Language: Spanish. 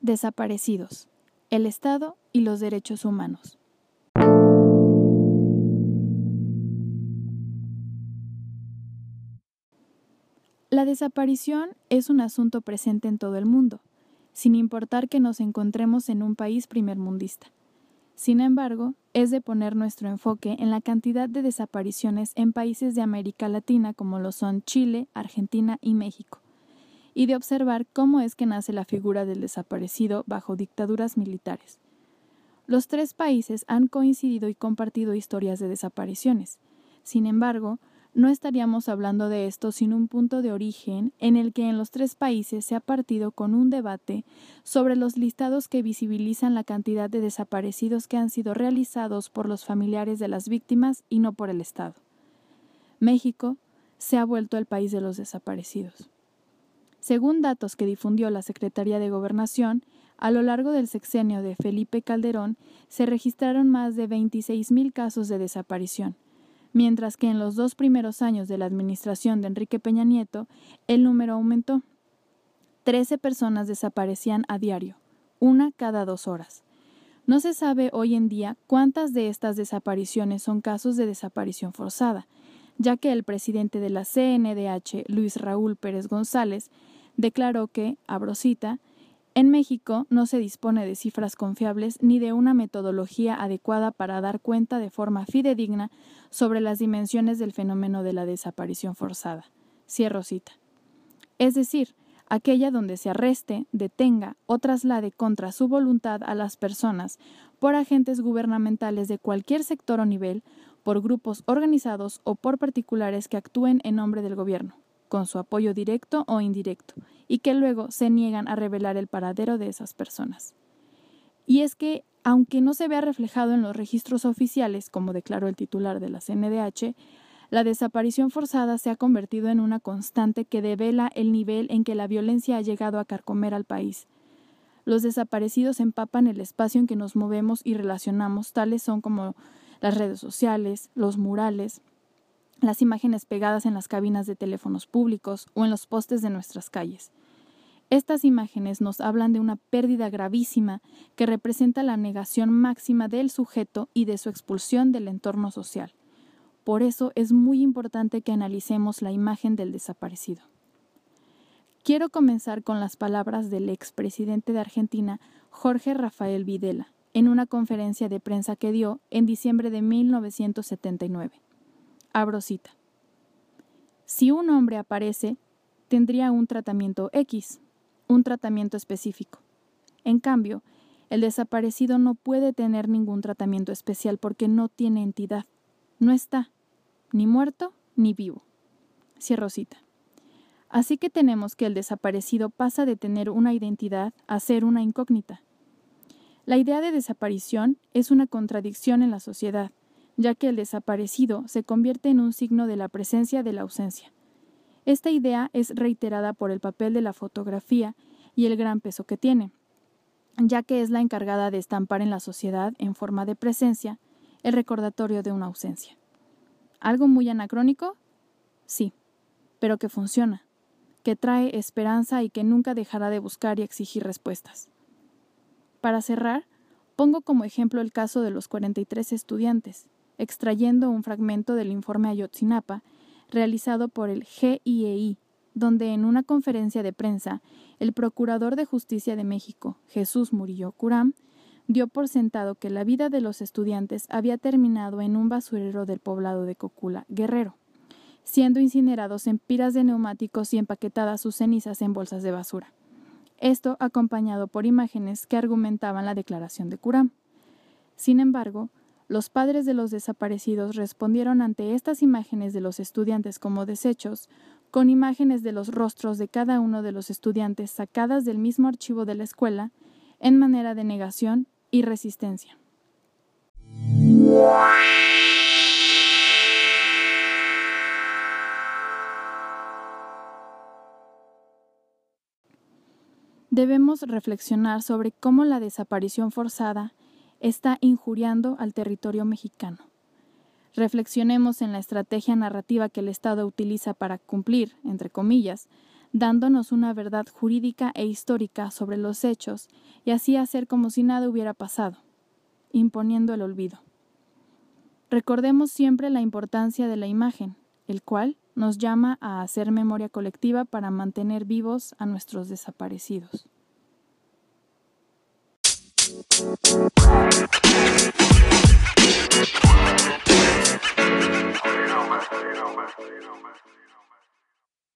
Desaparecidos. El Estado y los derechos humanos. La desaparición es un asunto presente en todo el mundo, sin importar que nos encontremos en un país primermundista. Sin embargo, es de poner nuestro enfoque en la cantidad de desapariciones en países de América Latina como lo son Chile, Argentina y México, y de observar cómo es que nace la figura del desaparecido bajo dictaduras militares. Los tres países han coincidido y compartido historias de desapariciones. Sin embargo, no estaríamos hablando de esto sin un punto de origen en el que en los tres países se ha partido con un debate sobre los listados que visibilizan la cantidad de desaparecidos que han sido realizados por los familiares de las víctimas y no por el Estado. México se ha vuelto el país de los desaparecidos. Según datos que difundió la Secretaría de Gobernación, a lo largo del sexenio de Felipe Calderón se registraron más de 26.000 casos de desaparición mientras que en los dos primeros años de la administración de Enrique Peña Nieto el número aumentó. Trece personas desaparecían a diario, una cada dos horas. No se sabe hoy en día cuántas de estas desapariciones son casos de desaparición forzada, ya que el presidente de la CNDH, Luis Raúl Pérez González, declaró que, abro cita, en México no se dispone de cifras confiables ni de una metodología adecuada para dar cuenta de forma fidedigna sobre las dimensiones del fenómeno de la desaparición forzada. Cierro cita. Es decir, aquella donde se arreste, detenga o traslade contra su voluntad a las personas por agentes gubernamentales de cualquier sector o nivel, por grupos organizados o por particulares que actúen en nombre del gobierno, con su apoyo directo o indirecto, y que luego se niegan a revelar el paradero de esas personas. Y es que, aunque no se vea reflejado en los registros oficiales, como declaró el titular de la CNDH, la desaparición forzada se ha convertido en una constante que devela el nivel en que la violencia ha llegado a carcomer al país. Los desaparecidos empapan el espacio en que nos movemos y relacionamos, tales son como las redes sociales, los murales, las imágenes pegadas en las cabinas de teléfonos públicos o en los postes de nuestras calles. Estas imágenes nos hablan de una pérdida gravísima que representa la negación máxima del sujeto y de su expulsión del entorno social. Por eso es muy importante que analicemos la imagen del desaparecido. Quiero comenzar con las palabras del expresidente de Argentina, Jorge Rafael Videla, en una conferencia de prensa que dio en diciembre de 1979. Abro cita. Si un hombre aparece, tendría un tratamiento X, un tratamiento específico. En cambio, el desaparecido no puede tener ningún tratamiento especial porque no tiene entidad. No está, ni muerto ni vivo. Cierro cita. Así que tenemos que el desaparecido pasa de tener una identidad a ser una incógnita. La idea de desaparición es una contradicción en la sociedad ya que el desaparecido se convierte en un signo de la presencia de la ausencia. Esta idea es reiterada por el papel de la fotografía y el gran peso que tiene, ya que es la encargada de estampar en la sociedad, en forma de presencia, el recordatorio de una ausencia. ¿Algo muy anacrónico? Sí, pero que funciona, que trae esperanza y que nunca dejará de buscar y exigir respuestas. Para cerrar, pongo como ejemplo el caso de los 43 estudiantes, extrayendo un fragmento del informe Ayotzinapa realizado por el GIEI, e donde en una conferencia de prensa el Procurador de Justicia de México, Jesús Murillo Curam, dio por sentado que la vida de los estudiantes había terminado en un basurero del poblado de Cocula, Guerrero, siendo incinerados en piras de neumáticos y empaquetadas sus cenizas en bolsas de basura. Esto acompañado por imágenes que argumentaban la declaración de Curam. Sin embargo, los padres de los desaparecidos respondieron ante estas imágenes de los estudiantes como desechos, con imágenes de los rostros de cada uno de los estudiantes sacadas del mismo archivo de la escuela, en manera de negación y resistencia. Debemos reflexionar sobre cómo la desaparición forzada está injuriando al territorio mexicano, Reflexionemos en la estrategia narrativa que el Estado utiliza para cumplir, entre comillas, dándonos una verdad jurídica e histórica sobre los hechos y así hacer como si nada hubiera pasado, imponiendo el olvido. Recordemos siempre la importancia de la imagen, el cual nos llama a hacer memoria colectiva para mantener vivos a nuestros desaparecidos. Bye.